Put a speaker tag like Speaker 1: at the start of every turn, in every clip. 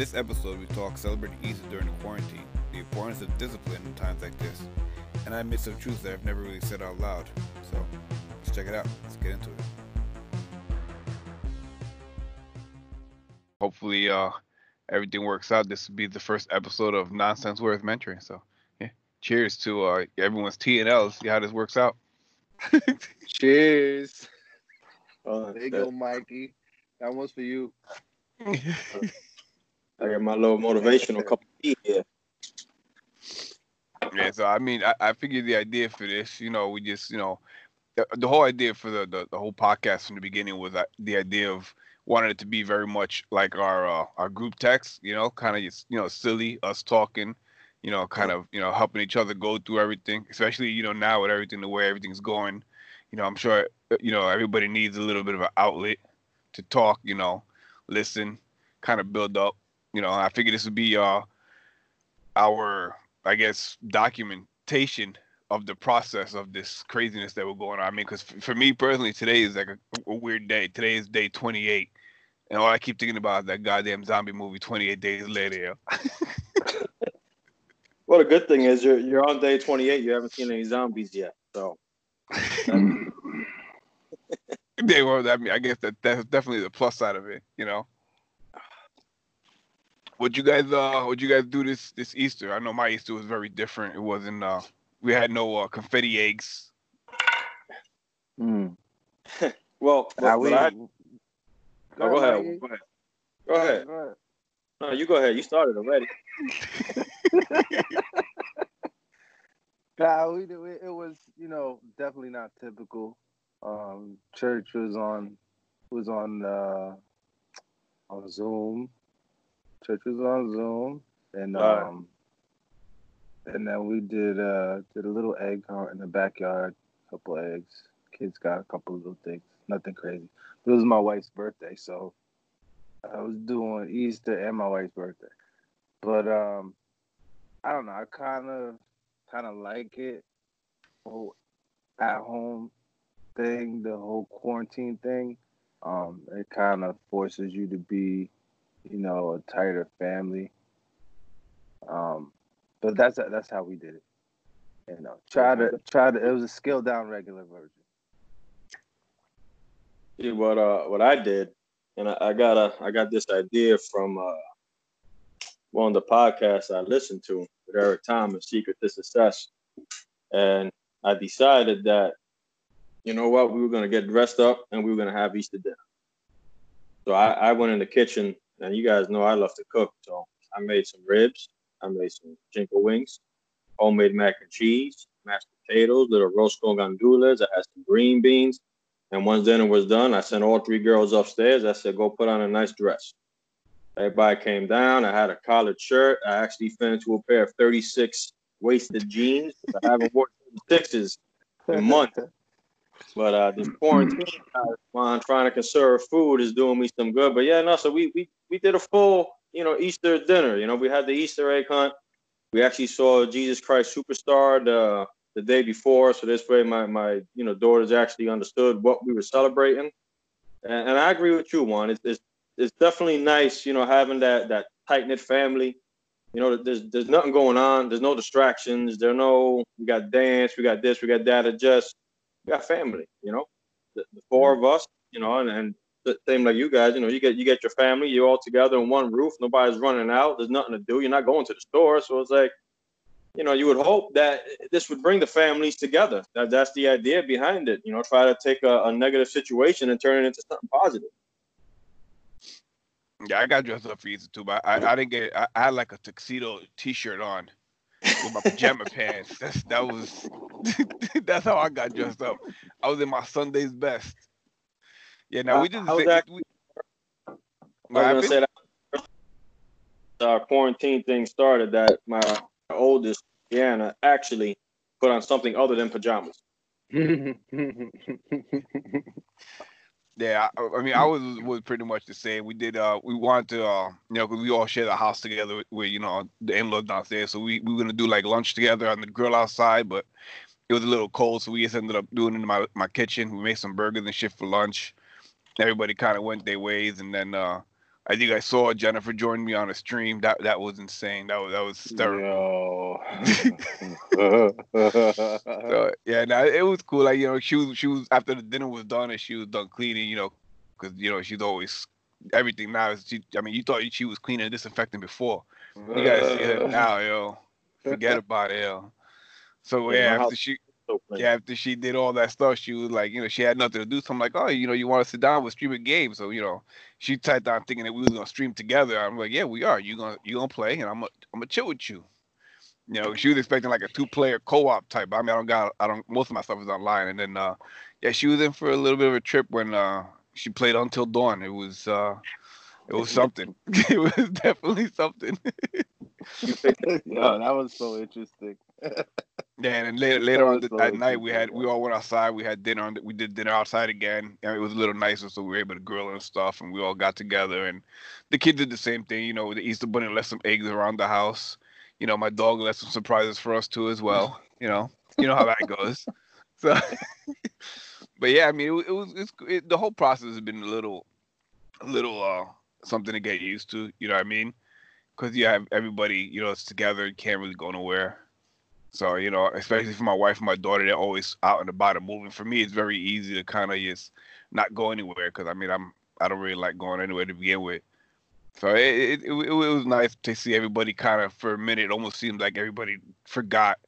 Speaker 1: this episode, we talk celebrating Easter during the quarantine, the importance of discipline in times like this, and I admit some truths that I've never really said out loud. So let's check it out. Let's get into it. Hopefully, uh, everything works out. This will be the first episode of Nonsense Worth Mentioning. So, yeah, cheers to uh, everyone's T and L's. See how this works out.
Speaker 2: Cheers.
Speaker 3: Uh,
Speaker 2: There you go, Mikey. That one's for you.
Speaker 3: I got my little motivational cup of tea here.
Speaker 1: Yeah, so I mean, I, I figured the idea for this, you know, we just, you know, the, the whole idea for the, the the whole podcast from the beginning was uh, the idea of wanting it to be very much like our uh, our group text, you know, kind of just you know silly, us talking, you know, kind of you know helping each other go through everything, especially you know now with everything the way everything's going, you know, I'm sure uh, you know everybody needs a little bit of an outlet to talk, you know, listen, kind of build up, you know. I figured this would be uh our I guess documentation of the process of this craziness that we're going on. I mean, because for me personally, today is like a, a weird day. Today is day 28, and all I keep thinking about is that goddamn zombie movie 28 days later.
Speaker 3: Well, the good thing is you're you're on day 28. You haven't seen any zombies yet. So
Speaker 1: they were. I mean, I guess that that's definitely the plus side of it. You know. What you guys uh what you guys do this this Easter? I know my Easter was very different. It wasn't uh we had no uh, confetti eggs.
Speaker 2: Mm.
Speaker 3: well,
Speaker 2: Now
Speaker 3: what,
Speaker 2: we,
Speaker 3: I, no, go ahead. Go ahead. Go ahead.
Speaker 2: Go ahead.
Speaker 3: No, you go ahead. You started already.
Speaker 2: Nah, we, do- it was, you know, definitely not typical. Um, church was on was on uh, on Zoom. Church was on Zoom, and um, and then we did uh did a little egg hunt in the backyard. a couple eggs. Kids got a couple little things. Nothing crazy. But it was my wife's birthday, so I was doing Easter and my wife's birthday. But um, I don't know. I kind of kind of like it. Whole at home thing, the whole quarantine thing. Um, it kind of forces you to be, you know, a tighter family. Um, but that's that's how we did it. You know, try to try to. It was a scaled down regular version.
Speaker 3: See what uh what I did, and I, I got a I got this idea from uh one of the podcasts I listened to with Eric Thomas, Secret to Success, and I decided that you know what we were gonna get dressed up and we were gonna have Easter dinner. So I, I went in the kitchen, and you guys know I love to cook, so I made some ribs, I made some chinko wings, homemade mac and cheese, mashed potatoes, little arroz con gandules. I had some green beans. And once dinner was done, I sent all three girls upstairs. I said, go put on a nice dress. Everybody came down. I had a collared shirt. I actually fit into a pair of 36 waisted jeans. I haven't worn 36s in months. But uh, this quarantine, while trying to conserve food, is doing me some good. But yeah, no, so we we we did a full, you know, Easter dinner. You know, we had the Easter egg hunt. We actually saw Jesus Christ Superstar the the day before, so this way my my you know daughters actually understood what we were celebrating. And, and I agree with you, Juan. It's, it's it's definitely nice, you know, having that that tight knit family. You know, there's there's nothing going on. There's no distractions. There no we got dance, we got this, we got that. It just we got family. You know, the, the four of us. You know, and, and the same like you guys. You know, you get you get your family. You're all together in one roof. Nobody's running out. There's nothing to do. You're not going to the store. So it's like, you know, you would hope that this would bring the families together. That that's the idea behind it. You know, try to take a, a negative situation and turn it into something positive.
Speaker 1: Yeah, I got dressed up for Easter too, but I, I didn't get. I, I had like a tuxedo T-shirt on with my pajama pants. That's that was. that's how I got dressed up. I was in my Sunday's best. Yeah, now we
Speaker 3: Uh,
Speaker 1: just.
Speaker 3: how's
Speaker 1: say-
Speaker 3: that-
Speaker 1: we-
Speaker 3: I
Speaker 1: What
Speaker 3: was gonna say that our quarantine thing started that my oldest, Deanna, actually put on something other than pajamas.
Speaker 1: Yeah, I, I mean, I was was pretty much the same. We did. Uh, we wanted to, uh, you know, 'cause we all share the house together with you know the in-laws downstairs. So we, we were gonna do like lunch together on the grill outside, but it was a little cold, so we just ended up doing it in my my kitchen. We made some burgers and shit for lunch. Everybody kind of went their ways, and then uh, I think I saw Jennifer join me on a stream. That that was insane. That was that was hysterical. so, yeah, now it was cool. Like you know, she was she was after the dinner was done and she was done cleaning. You know, because you know she's always everything now. Is she, I mean, you thought she was cleaning and disinfecting before. You gotta see her now, yo. Forget about it, yo. So yeah, after she yeah, after she did all that stuff, she was like, you know, she had nothing to do. So I'm like, oh, you know, you want to sit down with stream a game? So you know, she typed down thinking that we was gonna stream together. I'm like, yeah, we are. You gonna you gonna play, and I'm gonna I'm gonna chill with you. You know, she was expecting like a two player co op type. I mean, I don't got I don't most of my stuff is online, and then uh, yeah, she was in for a little bit of a trip when uh she played Until Dawn. It was uh it was something. it was definitely something.
Speaker 2: Yo, that was so interesting.
Speaker 1: Yeah, and then later later on that night we had we all went outside. We had dinner. On, we did dinner outside again, and it was a little nicer, so we were able to grill and stuff. And we all got together, and the kids did the same thing. You know, the Easter Bunny left some eggs around the house. You know, my dog left some surprises for us too as well. You know, you know how that goes. So, but yeah, I mean, it, it was it's, it, the whole process has been a little, a little uh something to get used to. You know what I mean? Because you have everybody, you know, it's together. You can't really go nowhere. So you know, especially for my wife and my daughter, they're always out and about and moving. For me, it's very easy to kind of just not go anywhere because I mean, I'm I don't really like going anywhere to begin with. So it it, it, it was nice to see everybody kind of for a minute. It almost seemed like everybody forgot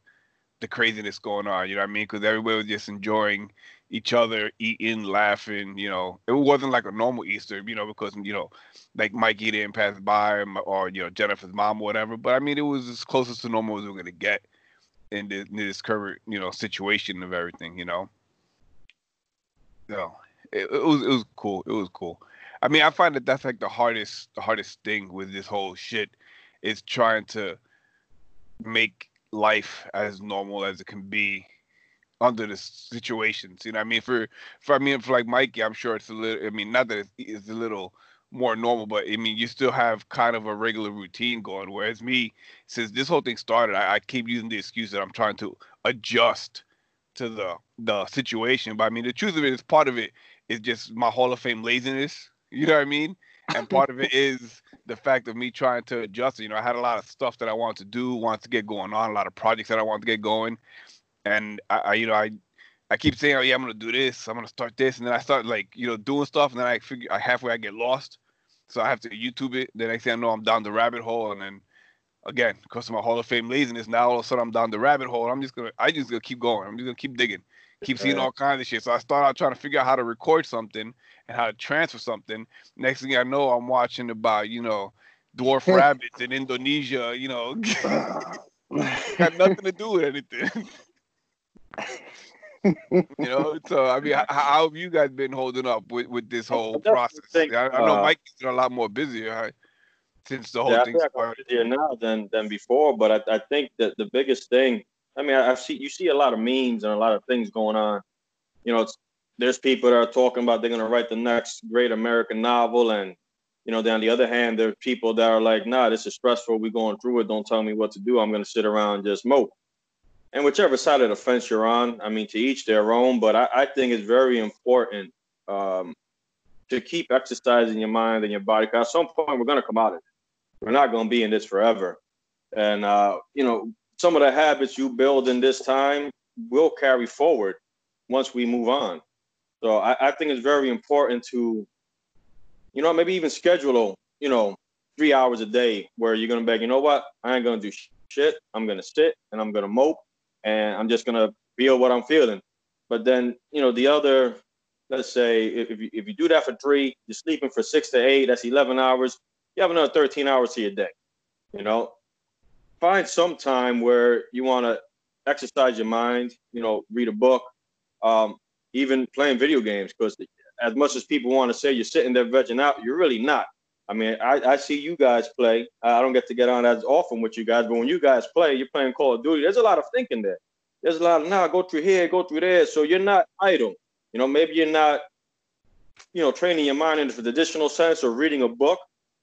Speaker 1: the craziness going on. You know what I mean? Because everybody was just enjoying each other, eating, laughing. You know, it wasn't like a normal Easter, you know, because you know, like Mikey didn't pass by or you know Jennifer's mom or whatever. But I mean, it was as close to normal as we are gonna get in this, in this current you know situation of everything. You know, so it, it was it was cool. It was cool. I mean, I find that that's like the hardest the hardest thing with this whole shit is trying to make life as normal as it can be under the situations. You know, I mean, for for I mean, for like Mikey, I'm sure it's a little. I mean, not that it's, it's a little more normal, but I mean, you still have kind of a regular routine going. Whereas me, since this whole thing started, I, I keep using the excuse that I'm trying to adjust to the the situation. But I mean, the truth of it is, part of it is just my Hall of Fame laziness. You know what I mean? And part of it is the fact of me trying to adjust. You know, I had a lot of stuff that I wanted to do, wanted to get going on, a lot of projects that I wanted to get going and I, I, you know I I keep saying, oh yeah, I'm gonna do this, I'm gonna start this, and then I start like you know doing stuff, and then I figure I halfway I get lost, so I have to YouTube it. The next thing I know, I'm down the rabbit hole, and then again, because of my Hall of Fame laziness, now all of a sudden I'm down the rabbit hole. I'm just gonna I just gonna keep going. I'm just gonna keep digging, keep seeing all kinds of shit. So I start out trying to figure out how to record something and how to transfer something. Next thing I know, I'm watching about you know dwarf rabbits in Indonesia. You know, got nothing to do with anything you know, so I mean, how, how, have you guys been holding up with, with this whole process? Think, I, I, know uh, Mike's been a lot more busy right, since the whole
Speaker 3: yeah,
Speaker 1: thing
Speaker 3: started. busier now than than before, but I, I think that the biggest thing. I mean, I, I see you see a lot of memes and a lot of things going on. You know, there's people that are talking about they're going to write the next great American novel, and you know, then on the other hand, there are people that are like, nah, this is stressful. We're going through it. Don't tell me what to do. I'm going to sit around and just mope and whichever side of the fence you're on, I mean, to each their own. But I, I think it's very important um, to keep exercising your mind and your body. Because at some point, we're going to come out of it. We're not going to be in this forever. And, uh, you know, some of the habits you build in this time will carry forward once we move on. So I, I think it's very important to, you know, maybe even schedule, you know, three hours a day where you're going to be, you know what, I ain't going to do shit. I'm going to sit and I'm going to mope and I'm just gonna feel what I'm feeling. But then, you know, the other, let's say, if you, if you do that for three, you're sleeping for six to eight, that's 11 hours. You have another 13 hours to your day. You know, find some time where you want to exercise your mind. You know, read a book, um, even playing video games. Because as much as people want to say you're sitting there vegging out, you're really not. I mean, I, I see you guys play. I don't get to get on as often with you guys, but when you guys play, you're playing Call of Duty. There's a lot of thinking there. There's a lot of now nah, go through here, go through there. So you're not idle. You know, maybe you're not, you know, training your mind in the traditional sense or reading a book,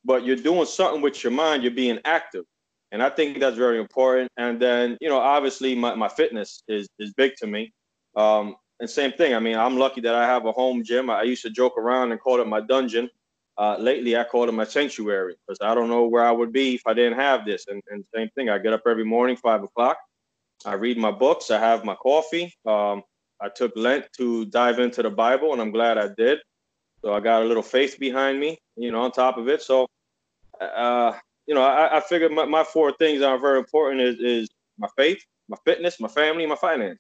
Speaker 3: but you're doing something with your mind. You're being active, and I think that's very important. And then, you know, obviously my, my fitness is is big to me. Um, and same thing. I mean, I'm lucky that I have a home gym. I used to joke around and call it my dungeon uh, lately I call it my sanctuary because I don't know where I would be if I didn't have this. And, and same thing, I get up every morning, five o'clock. I read my books. I have my coffee. Um, I took Lent to dive into the Bible, and I'm glad I did. So I got a little faith behind me, you know, on top of it. So, uh, you know, I, I figured my, my four things are very important is, is my faith, my fitness, my family, my finance.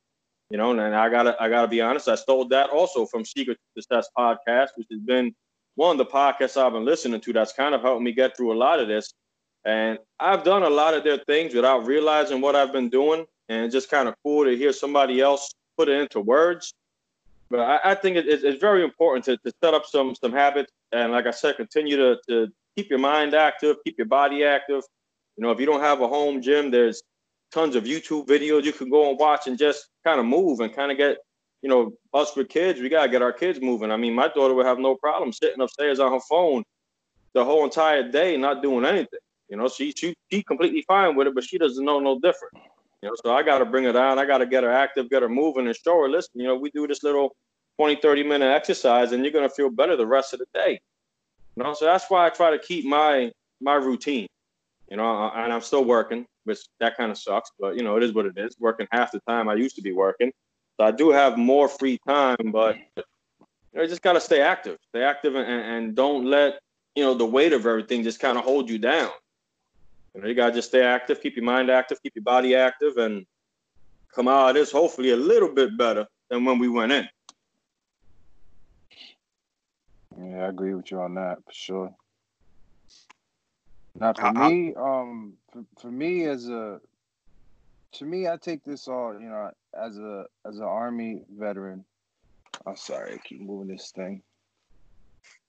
Speaker 3: You know, and I gotta I gotta be honest, I stole that also from Secret Success podcast, which has been one of the podcasts I've been listening to that's kind of helped me get through a lot of this. And I've done a lot of their things without realizing what I've been doing. And it's just kind of cool to hear somebody else put it into words. But I, I think it, it's very important to, to set up some some habits. And like I said, continue to, to keep your mind active, keep your body active. You know, if you don't have a home gym, there's tons of YouTube videos you can go and watch and just kind of move and kind of get, you know, us with kids, we gotta get our kids moving. I mean, my daughter would have no problem sitting upstairs on her phone the whole entire day, not doing anything. You know, she she she completely fine with it, but she doesn't know no different. You know, so I got to bring her down. I got to get her active, get her moving, and show her, listen, you know, we do this little 20, 30 minute exercise, and you're gonna feel better the rest of the day. You know, so that's why I try to keep my my routine. You know, uh, and I'm still working which that kind of sucks, but you know, it is what it is. Working half the time I used to be working. So I do have more free time, but you know, just gotta stay active. Stay active and, and don't let, you know, the weight of everything just kind of hold you down. You know, you gotta just stay active, keep your mind active, keep your body active, and come out of this hopefully a little bit better than when we went in.
Speaker 2: Yeah, I agree with you on that for sure. Now for I, me, um, for, for me as a, to me, I take this all, you know, as a as an army veteran. I'm sorry, I keep moving this thing.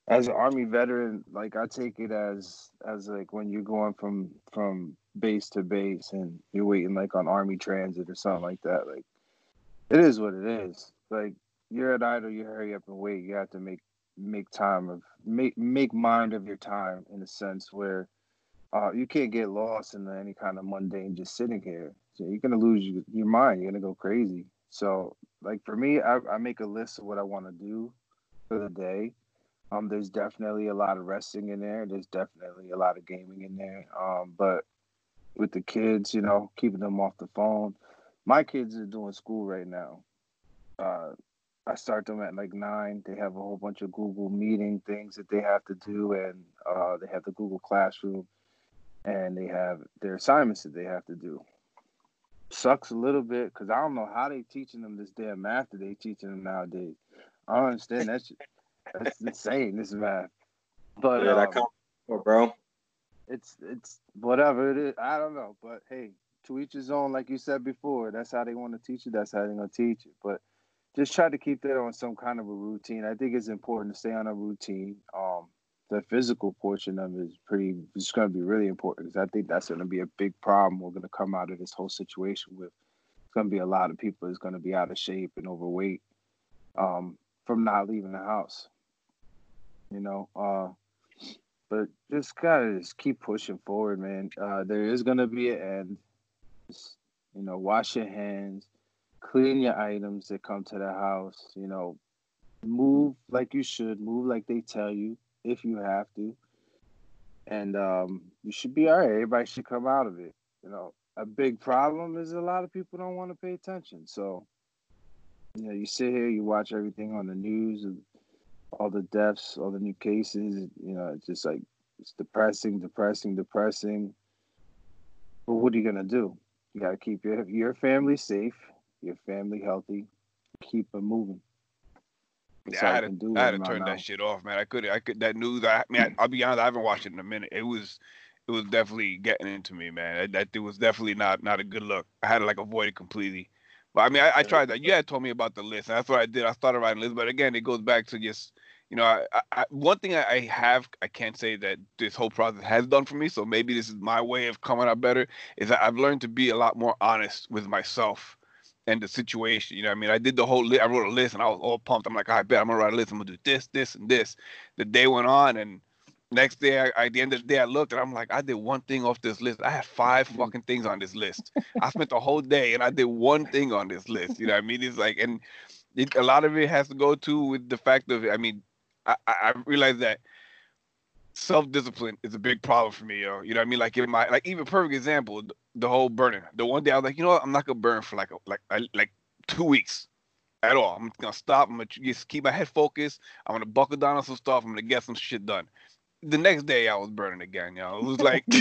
Speaker 2: As an army veteran, like I take it as as like when you're going from from base to base and you're waiting like on army transit or something like that. Like it is what it is. Like you're at idle, you hurry up and wait. You have to make make time of make make mind of your time in a sense where uh, you can't get lost in any kind of mundane just sitting here. So you're gonna lose your, mind. You're gonna go crazy. So like for me, I, I make a list of what I want to do for the day. Um, there's definitely a lot of resting in there. There's definitely a lot of gaming in there. Um, but with the kids, you know, keeping them off the phone. My kids are doing school right now. Uh, I start them at like nine. They have a whole bunch of Google meeting things that they have to do, and uh, they have the Google Classroom and they have their assignments that they have to do. Sucks a little bit because I don't know how they teaching them this damn math that they teaching them nowadays. I don't understand that's that's insane. This math, but yeah, that
Speaker 3: um, bro.
Speaker 2: It's it's whatever it is. I don't know, but hey, to each his own. Like you said before, that's how they want to teach it. That's how they're gonna teach it. But just try to keep that on some kind of a routine. I think it's important to stay on a routine. Um, the physical portion of it is pretty it's going to be really important because i think that's going to be a big problem we're going to come out of this whole situation with. It's going to be a lot of people is going to be out of shape and overweight um, from not leaving the house you know uh, but just gotta just keep pushing forward man. Uh, there is going to be an end. Just, you know wash your hands clean your items that come to the house you know. Move like you should move like they tell you if you have to. And um, you should be all right. Everybody should come out of it. You know, a big problem is a lot of people don't want to pay attention. So, you know, you sit here, you watch everything on the news, all the deaths, all the new cases. You know, it's just like it's depressing, depressing, depressing. But what are you gonna do? You gotta keep your your family safe, your family healthy, keep them moving.
Speaker 1: Yeah, I had to, I had to turn that shit off, man. I could, I could that news. I, I mean, I, will be honest, I haven't watched it in a minute. It was, it was definitely getting into me, man. That, that it was definitely not not a good look. I had to like avoid it completely. But I mean, I, I tried that. You had told me about the list, and that's what I did. I started writing list, but again, it goes back to just, you know, I, I, one thing I have, I can't say that this whole process has done for me. So maybe this is my way of coming out better. Is that I've learned to be a lot more honest with myself and the situation. You know, I mean, I did the whole list. I wrote a list, and I was all pumped. I'm like, I bet I'm gonna write a list. I'm gonna do this, this, and this. The day went on, and next day, I, at the end of the day, I looked, and I'm like, I did one thing off this list. I had five mm-hmm. fucking things on this list. I spent the whole day, and I did one thing on this list. You know, I mean, it's like, and it, a lot of it has to go to with the fact of, I mean, I, I realized that self discipline is a big problem for me, yo. You know what I mean? Like in my like even perfect example, the whole burning. The one day I was like, you know what, I'm not gonna burn for like a, like like two weeks at all. I'm gonna stop. I'm gonna just keep my head focused. I'm gonna buckle down on some stuff. I'm gonna get some shit done. The next day I was burning again, yo. It was like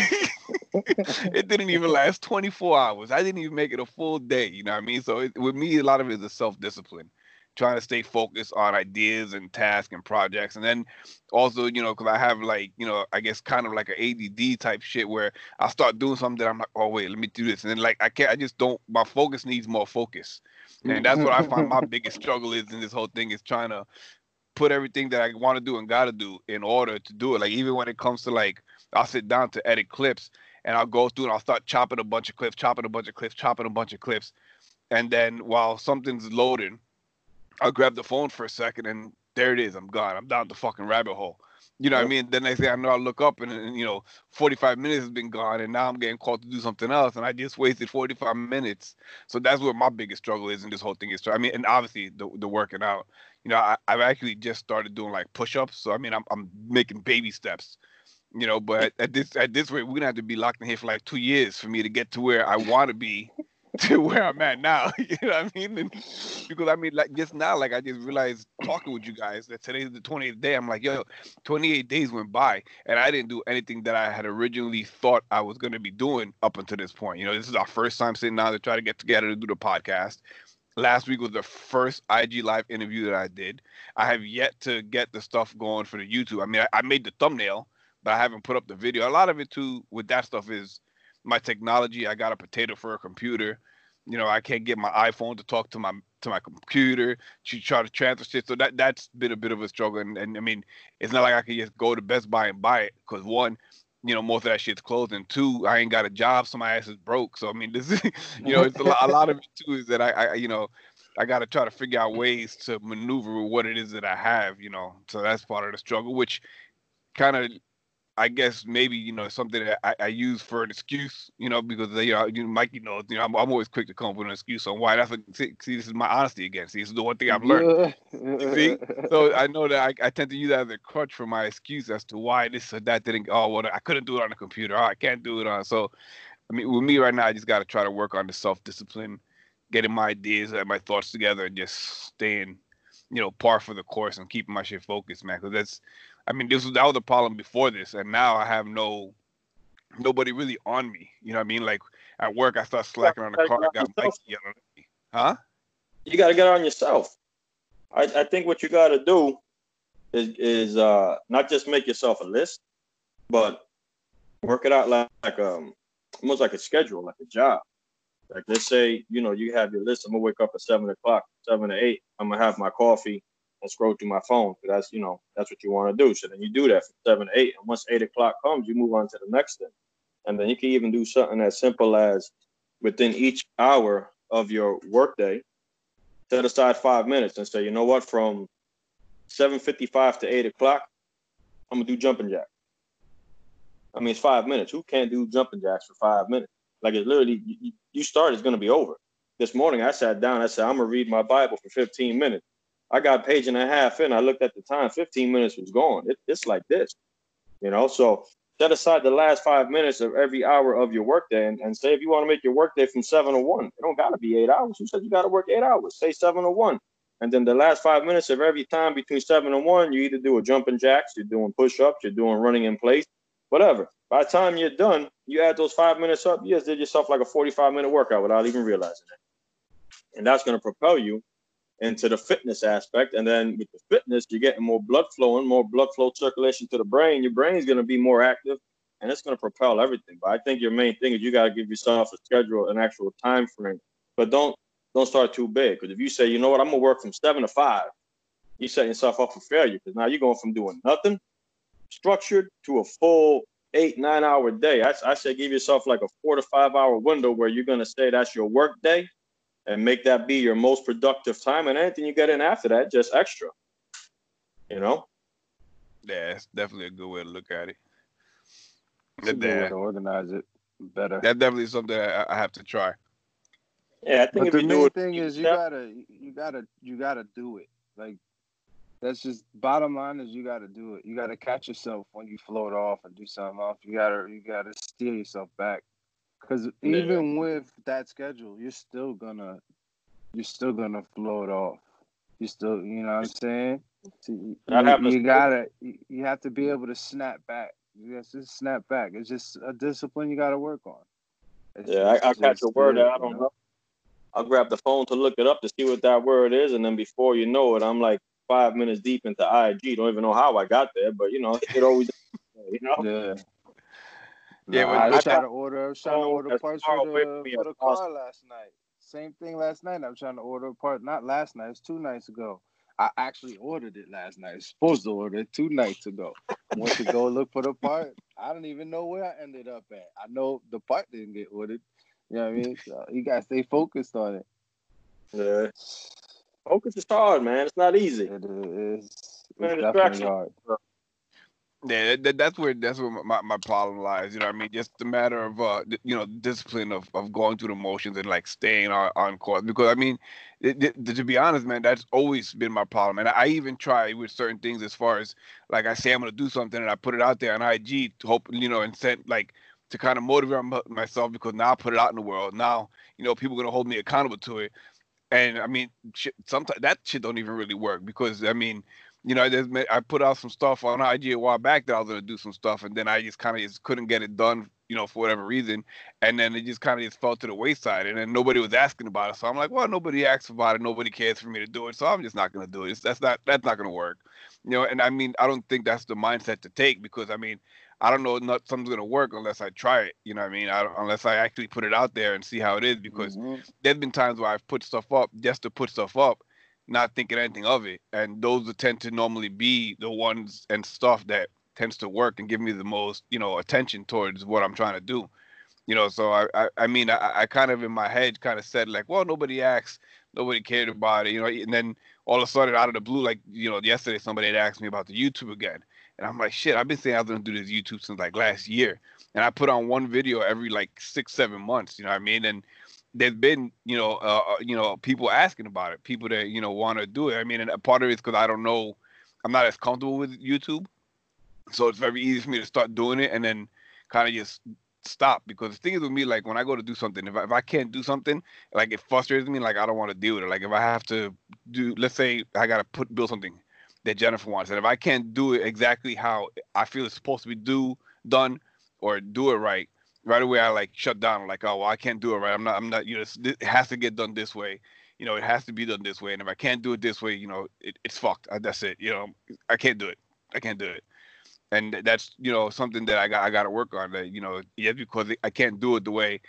Speaker 1: it didn't even last 24 hours. I didn't even make it a full day. You know what I mean? So it, with me, a lot of it is a self discipline trying to stay focused on ideas and tasks and projects. And then also, you know, because I have like, you know, I guess kind of like an ADD type shit where I start doing something that I'm like, oh wait, let me do this, and then like I can't, I just don't. My focus needs more focus, and that's what I find my mm-hmm. biggest struggle is in this whole thing is trying to put everything that I want to do and got to do in order to do it. Like even when it comes to like, I'll sit down to edit clips and I'll go through and I'll start chopping a bunch of clips, chopping a bunch of clips, chopping a bunch of clips, and then while something's loading I'll grab the phone for a second and there it is. I'm gone. I'm down the fucking rabbit hole. You know yep. what I mean? The next thing I know, I look up and, and, you know, 45 minutes has been gone, and now I'm getting called to do something else, and I just wasted 45 minutes. So that's where my biggest struggle is in this whole thing is. I mean, and obviously the the working out. You know, I, I've actually just started doing like push-ups, so I mean, I'm I'm making baby steps. You know, but at this at this rate, we're gonna have to be locked in here for like two years for me to get to where I want to be to where I'm at now. you know what I mean? And because I mean, like just now, like I just realized talking with you guys that today's the 28th day. I'm like, yo, 28 days went by, and I didn't do anything that I had originally thought I was going to be doing up until this point. You know, this is our first time sitting down to try to get together to do the podcast. Last week was the first IG live interview that I did. I have yet to get the stuff going for the YouTube. I mean, I, I made the thumbnail, but I haven't put up the video. A lot of it too with that stuff is my technology. I got a potato for a computer. You know, I can't get my iPhone to talk to my to my computer to try to transfer shit. So that that's been a bit of a struggle. And, and I mean, it's not like I can just go to Best Buy and buy it because one, you know, most of that shit's closed, and two, I ain't got a job, so my ass is broke. So I mean, this is, you know, it's a lot, a lot of it too is that I, I you know, I got to try to figure out ways to maneuver what it is that I have, you know. So that's part of the struggle, which kind of I guess maybe you know something that I, I, use for an excuse, you know, because uh, you know, you, Mikey knows, you know, I'm, I'm, always quick to come up with an excuse on why. That's what, see, see, this is my honesty again. See, this is the one thing I've learned. see, so I know that I, I, tend to use that as a crutch for my excuse as to why this or that didn't. Oh, well, I couldn't do it on the computer. Oh, I can't do it on. So, I mean, with me right now, I just got to try to work on the self discipline, getting my ideas and my thoughts together, and just staying, you know, par for the course and keeping my shit focused, man. Because that's I mean, this was that was the problem before this, and now I have no nobody really on me. You know what I mean? Like at work, I start slacking on the car. I got Mike yelling at me. Huh?
Speaker 3: You got to get on yourself. I, I think what you got to do is is uh, not just make yourself a list, but work it out like, like um almost like a schedule, like a job. Like let's say you know you have your list. I'm gonna wake up at seven o'clock, seven to eight. I'm gonna have my coffee and scroll through my phone because that's you know that's what you want to do. So then you do that from seven to eight, and once eight o'clock comes, you move on to the next thing, and then you can even do something as simple as within each hour of your workday, set aside five minutes and say, you know what, from 7:55 to eight o'clock, I'm gonna do jumping jack. I mean, it's five minutes. Who can't do jumping jacks for five minutes? Like it's literally you, you start, it's gonna be over. This morning I sat down. I said I'm gonna read my Bible for 15 minutes. I got page and a half in. I looked at the time, 15 minutes was gone. It, it's like this, you know. So set aside the last five minutes of every hour of your workday and, and say if you want to make your workday from seven to one, it don't gotta be eight hours. Who said you gotta work eight hours? Say seven to one. And then the last five minutes of every time between seven and one, you either do a jumping jacks, you're doing push-ups, you're doing running in place, whatever. By the time you're done, you add those five minutes up, you just did yourself like a 45 minute workout without even realizing it. And that's going to propel you into the fitness aspect. And then with the fitness, you're getting more blood flowing, more blood flow circulation to the brain. Your brain is going to be more active and it's going to propel everything. But I think your main thing is you got to give yourself a schedule, an actual time frame. But don't don't start too big. Because if you say, you know what, I'm gonna work from seven to five, you set yourself up for failure. Because now you're going from doing nothing structured to a full eight nine hour day. I, I say give yourself like a four to five hour window where you're gonna say that's your work day and make that be your most productive time. And anything you get in after that, just extra. You know?
Speaker 1: Yeah, it's definitely a good way to look at it.
Speaker 2: It's a to organize it better.
Speaker 1: That definitely is something I, I have to try.
Speaker 3: Yeah, I think
Speaker 2: but the main thing is you gotta you gotta you gotta do it. Like that's just bottom line is you got to do it. You got to catch yourself when you float off and do something off. You gotta you gotta steer yourself back because yeah. even with that schedule, you're still gonna you're still gonna float off. You still, you know what I'm saying? So you, you, you gotta you have to be able to snap back. You have to snap back. It's just a discipline you got to work on.
Speaker 3: It's yeah, I, I catch a word that I don't know. know. I'll grab the phone to look it up to see what that word is, and then before you know it, I'm like five minutes deep into IG. Don't even know how I got there, but you know, it always, you know.
Speaker 2: Yeah. Yeah, no, I was trying to oh, order. I was trying to order parts for the, for the car last night. Same thing last night. I was trying to order a part. Not last night. It's two nights ago. I actually ordered it last night. I was supposed to order it two nights ago. Went to go look for the part. I don't even know where I ended up at. I know the part didn't get ordered. You know what I mean? So you gotta stay focused on it.
Speaker 3: Yeah. Focus is hard, man. It's not easy.
Speaker 2: It is. It's man, definitely hard.
Speaker 1: Yeah, that, that's where that's where my, my problem lies. You know, what I mean, just the matter of uh, you know, discipline of, of going through the motions and like staying on, on course. Because I mean, to be honest, man, that's always been my problem. And I even try with certain things as far as like I say I'm gonna do something and I put it out there on IG to hope you know and sent like to kind of motivate myself because now I put it out in the world. Now you know people are gonna hold me accountable to it. And I mean, sometimes that shit don't even really work because I mean you know, there's I put out some stuff on IG a while back that I was gonna do some stuff, and then I just kind of just couldn't get it done, you know, for whatever reason, and then it just kind of just fell to the wayside, and then nobody was asking about it, so I'm like, well, nobody asks about it, nobody cares for me to do it, so I'm just not gonna do it. It's, that's not that's not gonna work, you know. And I mean, I don't think that's the mindset to take because I mean, I don't know not something's gonna work unless I try it. You know what I mean? I unless I actually put it out there and see how it is. Because mm-hmm. there's been times where I've put stuff up just to put stuff up, not thinking anything of it. And those tend to normally be the ones and stuff that tends to work and give me the most, you know, attention towards what I'm trying to do. You know, so I, I, I mean, I, I kind of in my head kind of said like, well, nobody asked, nobody cared about it, you know, and then all of a sudden out of the blue, like, you know, yesterday somebody had asked me about the YouTube again. And I'm like, shit, I've been saying I was gonna do this YouTube since like last year. And I put on one video every like six, seven months, you know what I mean? And there's been you know uh, uh, you know people asking about it, people that you know want to do it. I mean, and a part of it is because I don't know, I'm not as comfortable with YouTube, so it's very easy for me to start doing it and then kind of just stop because the thing is with me like when I go to do something if I, if I can't do something like it frustrates me like I don't want to deal with it like if I have to do let's say I gotta put build something that Jennifer wants and if I can't do it exactly how I feel it's supposed to be do done or do it right right away I like shut down. like, oh, well, I can't do it right. I'm not. I'm not. You know, it has to get done this way. You know, it has to be done this way. And if I can't do it this way, you know, it, it's fucked. That's it. You know, I can't do it. I can't do it. And that's you know something that I got. I got to work on. That you know, yeah, because I can't do it the way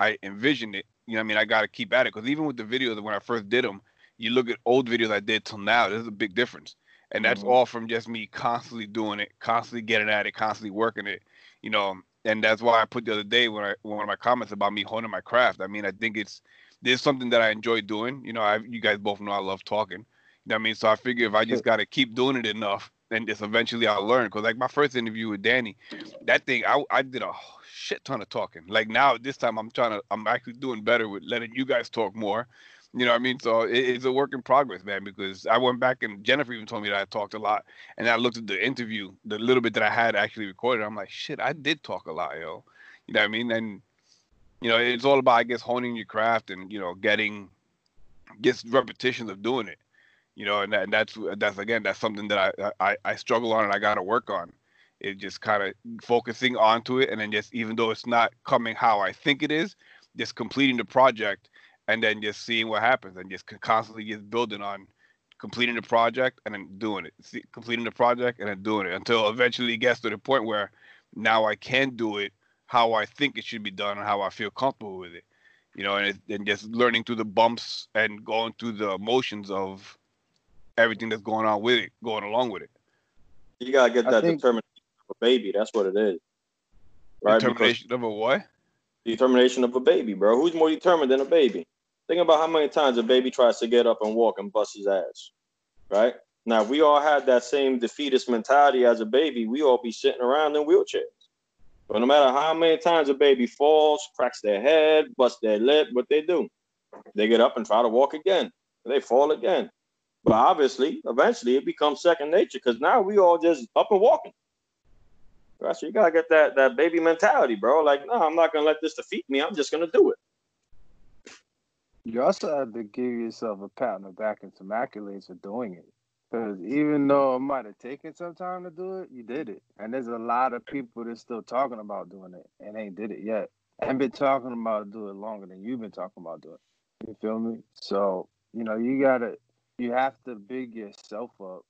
Speaker 1: I envisioned it. You know, I mean, I got to keep at it because even with the videos when I first did them, you look at old videos I did till now. There's a big difference, and that's mm-hmm. all from just me constantly doing it, constantly getting at it, constantly working it. You know, and that's why I put the other day when I one of my comments about me honing my craft. I mean, I think it's there's something that I enjoy doing. You know, I you guys both know I love talking. You know what I mean? So I figure if I just got to keep doing it enough, then just eventually I'll learn. Cause like my first interview with Danny, that thing I I did a shit ton of talking. Like now this time I'm trying to I'm actually doing better with letting you guys talk more. You know what I mean? So it, it's a work in progress, man. Because I went back and Jennifer even told me that I talked a lot, and I looked at the interview, the little bit that I had actually recorded. I'm like, shit, I did talk a lot, yo. You know what I mean? And you know, it's all about I guess honing your craft and you know getting just repetitions of doing it. You know, and, that, and that's that's again that's something that I I, I struggle on and I got to work on. It just kind of focusing onto it, and then just even though it's not coming how I think it is, just completing the project and then just seeing what happens and just constantly just building on completing the project and then doing it, See, completing the project and then doing it until eventually it gets to the point where now I can do it how I think it should be done and how I feel comfortable with it. You know, and, it, and just learning through the bumps and going through the emotions of everything that's going on with it, going along with it.
Speaker 3: You gotta get that think, determination of a baby. That's what it is.
Speaker 1: Right? Determination because of a what?
Speaker 3: Determination of a baby, bro. Who's more determined than a baby? Think about how many times a baby tries to get up and walk and bust his ass, right? Now, we all had that same defeatist mentality as a baby, we all be sitting around in wheelchairs. But no matter how many times a baby falls, cracks their head, busts their lip, what they do? They get up and try to walk again. They fall again. But obviously, eventually, it becomes second nature because now we all just up and walking. Right? So you gotta get that that baby mentality, bro. Like, no, I'm not gonna let this defeat me. I'm just gonna do it.
Speaker 2: You also have to give yourself a pat on the back and some accolades for doing it. Because even though it might have taken some time to do it, you did it. And there's a lot of people that's still talking about doing it and ain't did it yet. And been talking about doing it longer than you've been talking about doing it. You feel me? So, you know, you gotta you have to big yourself up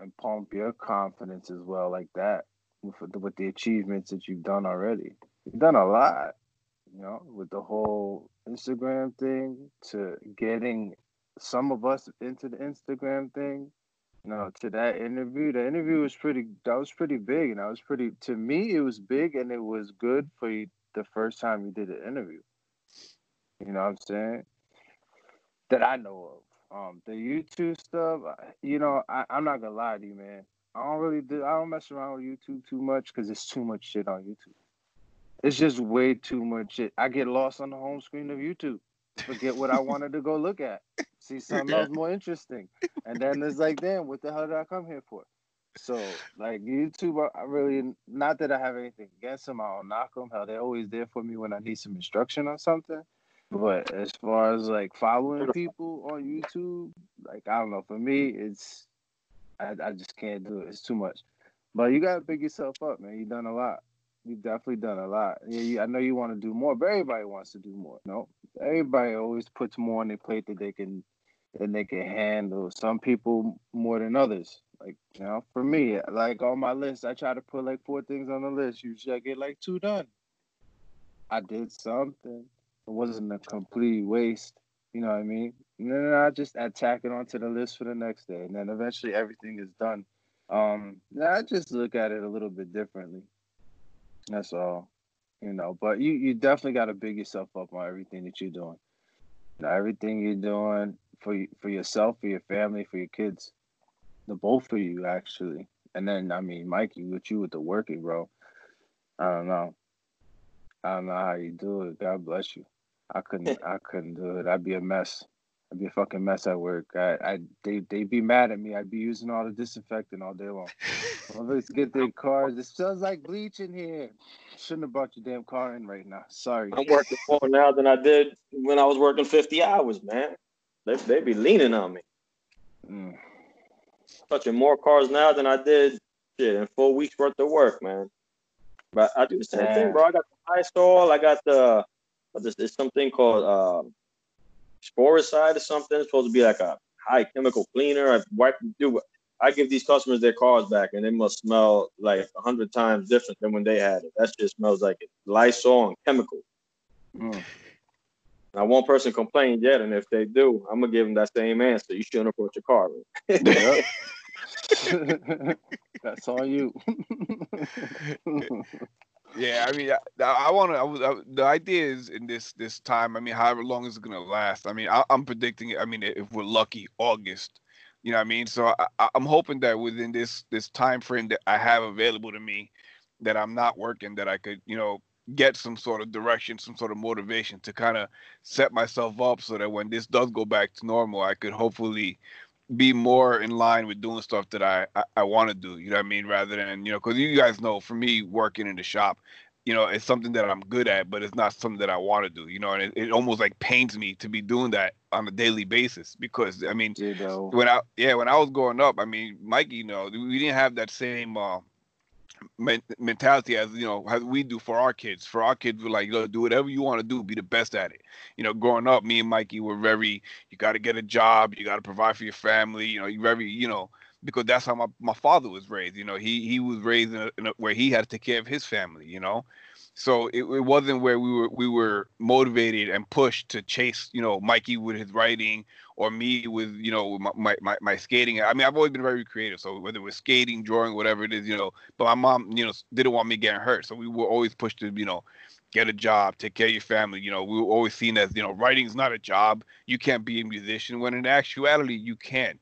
Speaker 2: and pump your confidence as well like that with with the achievements that you've done already. You've done a lot, you know, with the whole Instagram thing to getting some of us into the Instagram thing no, to that interview. The interview was pretty. That was pretty big, and that was pretty. To me, it was big, and it was good for you the first time you did an interview. You know what I'm saying? That I know of. Um, the YouTube stuff. You know, I, I'm not gonna lie to you, man. I don't really do. I don't mess around with YouTube too much because it's too much shit on YouTube. It's just way too much shit. I get lost on the home screen of YouTube forget what I wanted to go look at, see something else more interesting, and then it's like, damn, what the hell did I come here for? So like YouTube, I really not that I have anything against them. I don't knock them. Hell, they're always there for me when I need some instruction on something. But as far as like following people on YouTube, like I don't know, for me, it's I, I just can't do it. It's too much. But you gotta pick yourself up, man. You've done a lot. You've definitely done a lot. Yeah, I know you want to do more, but everybody wants to do more. no, everybody always puts more on their plate that they can that they can handle. Some people more than others. Like you know, for me, like on my list, I try to put like four things on the list. Usually, I get like two done. I did something. It wasn't a complete waste. You know what I mean? And then I just attack it onto the list for the next day, and then eventually everything is done. Um, I just look at it a little bit differently. That's all. You know, but you, you definitely got to big yourself up on everything that you're doing. You know, everything you're doing for for yourself, for your family, for your kids, the both of you actually. And then I mean, Mikey, with you with the working, bro. I don't know. I don't know how you do it. God bless you. I couldn't. I couldn't do it. I'd be a mess. I'd be a fucking mess at work. I, I they they'd be mad at me. I'd be using all the disinfectant all day long. Let's get their cars. It smells like bleach in here. Shouldn't have brought your damn car in right now. Sorry.
Speaker 3: I'm working more now than I did when I was working 50 hours, man. They they be leaning on me. Mm. Touching more cars now than I did shit in four weeks worth of work, man. But I do the same thing, bro. I got the Lysol. I got the this is something called uh, Sporicide or something. It's supposed to be like a high chemical cleaner. I wipe do I give these customers their cars back, and they must smell like a hundred times different than when they had it. That just smells like it. Lysol and chemical. Mm. Now, one person complained yet, and if they do, I'm gonna give them that same answer. You shouldn't approach your car.
Speaker 2: That's all you.
Speaker 1: Yeah, I mean, I, I want to. The idea is in this this time. I mean, however long is it gonna last? I mean, I, am predicting it. I mean, if we're lucky, August. You know what I mean? So I, I'm hoping that within this this time frame that I have available to me, that I'm not working, that I could, you know, get some sort of direction, some sort of motivation to kind of set myself up so that when this does go back to normal, I could hopefully be more in line with doing stuff that I I, I want to do. You know what I mean? Rather than you know, because you guys know, for me, working in the shop, you know, it's something that I'm good at, but it's not something that I want to do. You know, and it, it almost like pains me to be doing that on a daily basis because I mean, you know. when I yeah, when I was growing up, I mean, Mikey, you know, we didn't have that same. Uh, mentality as you know as we do for our kids for our kids we're like do whatever you want to do be the best at it you know growing up me and mikey were very you got to get a job you got to provide for your family you know you very you know because that's how my, my father was raised you know he he was raised in, a, in a, where he had to take care of his family you know so it, it wasn't where we were we were motivated and pushed to chase you know mikey with his writing or me with you know my, my, my skating. I mean, I've always been very creative. So whether it was skating, drawing, whatever it is, you know. But my mom, you know, didn't want me getting hurt, so we were always pushed to you know get a job, take care of your family. You know, we were always seen as you know writing's not a job. You can't be a musician. When in actuality, you can.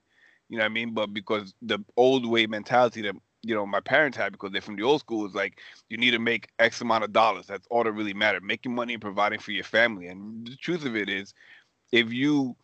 Speaker 1: You know what I mean? But because the old way mentality that you know my parents had because they're from the old school is like you need to make x amount of dollars that's all that really mattered making money and providing for your family and the truth of it is if you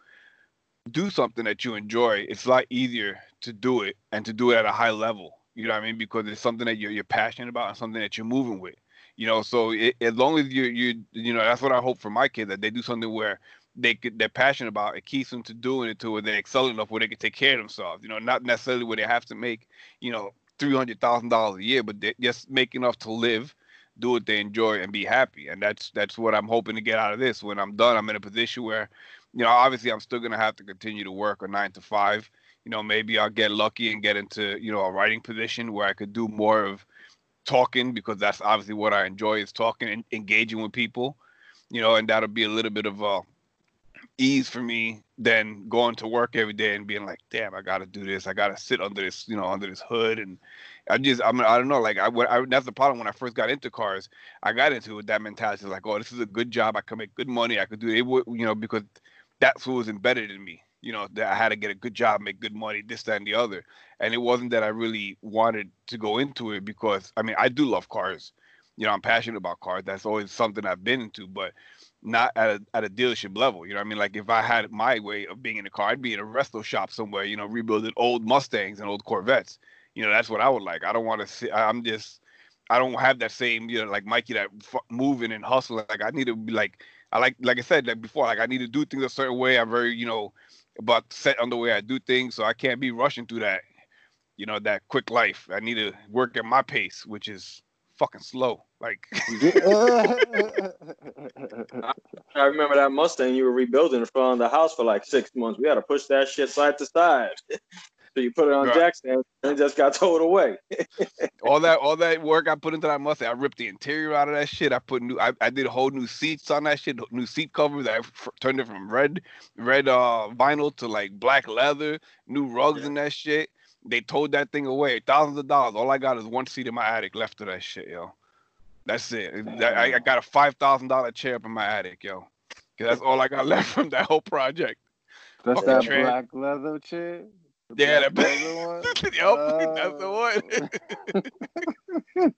Speaker 1: do something that you enjoy, it's a lot easier to do it and to do it at a high level. You know what I mean? Because it's something that you're, you're passionate about and something that you're moving with. You know, so it, as long as you you you know that's what I hope for my kids that they do something where they they're passionate about. It keeps them to doing it to where they excel enough where they can take care of themselves. You know, not necessarily where they have to make you know three hundred thousand dollars a year, but they just make enough to live, do what they enjoy, and be happy. And that's that's what I'm hoping to get out of this. When I'm done, I'm in a position where, you know, obviously I'm still gonna have to continue to work a nine to five. You know, maybe I'll get lucky and get into you know a writing position where I could do more of talking because that's obviously what I enjoy is talking and engaging with people. You know, and that'll be a little bit of a ease for me than going to work every day and being like, damn, I got to do this. I got to sit under this, you know, under this hood. And I just, I mean, I don't know. Like, I, I, that's the problem when I first got into cars. I got into it, with that mentality, like, oh, this is a good job. I can make good money. I could do it, you know, because that's what was embedded in me. You know, that I had to get a good job, make good money, this, that, and the other. And it wasn't that I really wanted to go into it because, I mean, I do love cars. You know, I'm passionate about cars. That's always something I've been into. But not at a at a dealership level. You know, what I mean, like if I had my way of being in a car, I'd be in a resto shop somewhere. You know, rebuilding old Mustangs and old Corvettes. You know, that's what I would like. I don't want to see. I'm just, I don't have that same, you know, like Mikey that f- moving and hustling. Like I need to be like, I like, like I said like before, like I need to do things a certain way. I'm very, you know, about set on the way I do things, so I can't be rushing through that, you know, that quick life. I need to work at my pace, which is fucking slow. Like
Speaker 3: I remember that Mustang you were rebuilding in front of the house for like six months. We had to push that shit side to side. so you put it on right. jack stand and it just got towed away.
Speaker 1: all that all that work I put into that Mustang, I ripped the interior out of that shit. I put new I, I did a whole new seats on that shit, new seat covers. I f- turned it from red red uh vinyl to like black leather, new rugs yeah. and that shit. They towed that thing away, thousands of dollars. All I got is one seat in my attic left of that shit, yo. That's it. I, I got a five thousand dollar chair up in my attic, yo. Cause that's all I got left from that whole project.
Speaker 2: That's that black leather chair.
Speaker 1: The yeah, that black leather one. yep, uh, that's the one.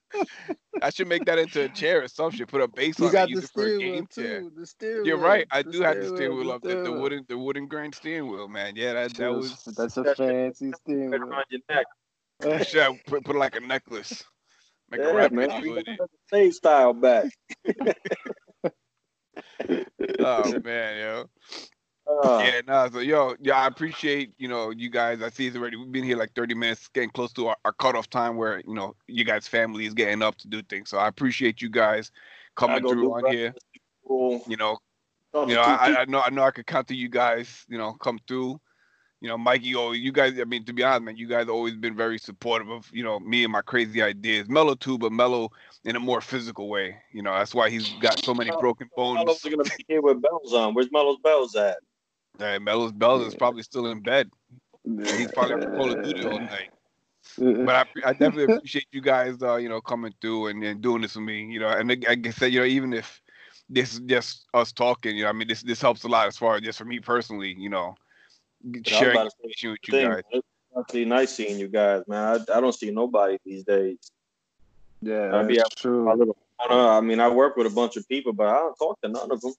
Speaker 1: I should make that into a chair or some shit. Put a base you on
Speaker 2: got
Speaker 1: it.
Speaker 2: Use it for a game chair. The steering
Speaker 1: You're right. I do have the steering wheel up there. The wooden, the wooden grain steering wheel, man. Yeah, that that was.
Speaker 2: That's a fancy steering wheel. Around your neck.
Speaker 1: should put, put like a necklace. Make yeah, a rap man.
Speaker 3: Same style back.
Speaker 1: oh man, yo. Uh, yeah, no, so yo, yeah, I appreciate you know you guys. I see it's already. We've been here like thirty minutes, getting close to our, our cutoff time where you know you guys' family is getting up to do things. So I appreciate you guys coming through on here. Cool. You know, you know, I, I know, I know, I could count to you guys. You know, come through you know, Mikey, oh, you guys, I mean, to be honest, man, you guys always been very supportive of, you know, me and my crazy ideas. Mellow too, but Mellow in a more physical way. You know, that's why he's got so many broken bones.
Speaker 3: Mellow's gonna be here with bells on. Where's Mellow's bells at?
Speaker 1: Hey, Mellow's bells is probably still in bed. He's probably after Call of Duty all night. But I, I definitely appreciate you guys, uh, you know, coming through and, and doing this with me. You know, and like I said, you know, even if this is just us talking, you know, I mean, this this helps a lot as far as just for me personally, you know sharing information with you guys. It's
Speaker 3: actually nice seeing you guys, man. I, I don't see nobody these days.
Speaker 2: Yeah, I be true.
Speaker 3: Little, I mean, I work with a bunch of people, but I don't talk to none of them.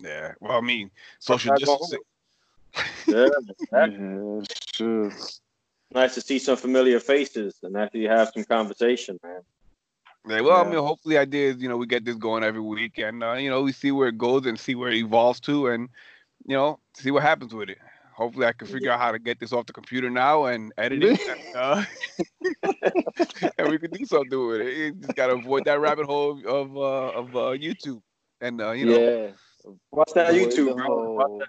Speaker 1: Yeah, well, I mean, social distancing.
Speaker 3: yeah, exactly.
Speaker 2: true.
Speaker 3: Nice to see some familiar faces and actually have some conversation, man.
Speaker 1: Yeah, well, yeah. I mean, hopefully, ideas. You know, we get this going every week, and uh, you know, we see where it goes and see where it evolves to, and you know, see what happens with it. Hopefully, I can figure out how to get this off the computer now and edit it, and, uh, and we can do something with it. You just gotta avoid that rabbit hole of uh, of uh, YouTube, and uh, you know,
Speaker 3: yeah, watch that YouTube, bro.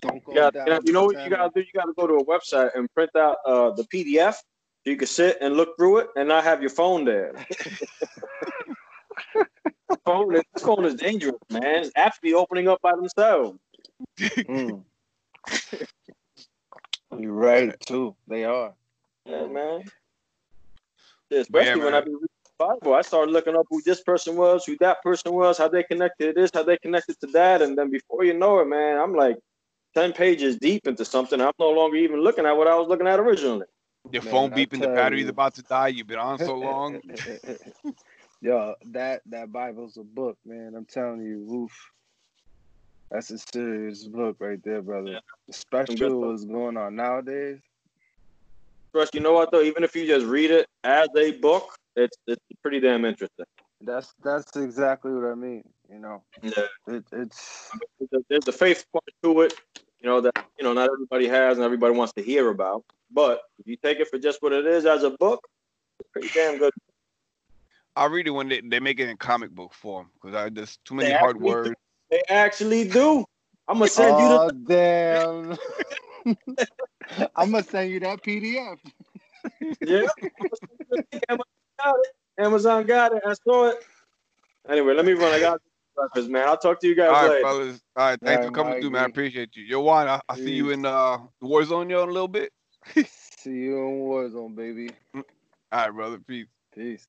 Speaker 3: Don't go you, gotta, you know what you gotta do? You gotta go to a website and print out uh, the PDF. So you can sit and look through it, and not have your phone there. phone, this phone is dangerous, man. It's actually opening up by themselves mm.
Speaker 2: You're right too. They are.
Speaker 3: Yeah, man. especially yeah, man. when I be reading the Bible, I started looking up who this person was, who that person was, how they connected to this, how they connected to that, and then before you know it, man, I'm like ten pages deep into something. I'm no longer even looking at what I was looking at originally.
Speaker 1: Your man, phone beeping, the battery's you. about to die. You've been on so long.
Speaker 2: Yo, that that Bible's a book, man. I'm telling you, oof. That's a serious book right there, brother.
Speaker 3: Yeah.
Speaker 2: The
Speaker 3: Some good
Speaker 2: special is going on nowadays.
Speaker 3: Trust, you know what though? Even if you just read it as a book, it's it's pretty damn interesting.
Speaker 2: That's that's exactly what I mean. You know,
Speaker 3: Yeah.
Speaker 2: it, it's
Speaker 3: There's- There's the faith part to it, you know, that you know not everybody has and everybody wants to hear about. But if you take it for just what it is as a book, it's pretty damn good.
Speaker 1: I read it when they, they make it in comic book form because I just too many
Speaker 3: They
Speaker 1: hard
Speaker 3: actually do.
Speaker 1: words.
Speaker 3: They actually do. I'm gonna send you the
Speaker 2: oh damn. I'm gonna send you that PDF.
Speaker 3: Yeah. Amazon got it. Amazon got it. I saw it. Anyway, let me run. I got breakfast, man. I'll talk to you guys
Speaker 1: All right,
Speaker 3: later.
Speaker 1: fellas. All right, thanks
Speaker 2: All
Speaker 1: for
Speaker 2: right,
Speaker 1: coming through, man. I appreciate you. Yo, Juan, I, I see you in uh, the Warzone, yo, in a little bit.
Speaker 2: See you in Warzone, baby.
Speaker 1: All right, brother. Peace.
Speaker 2: Peace.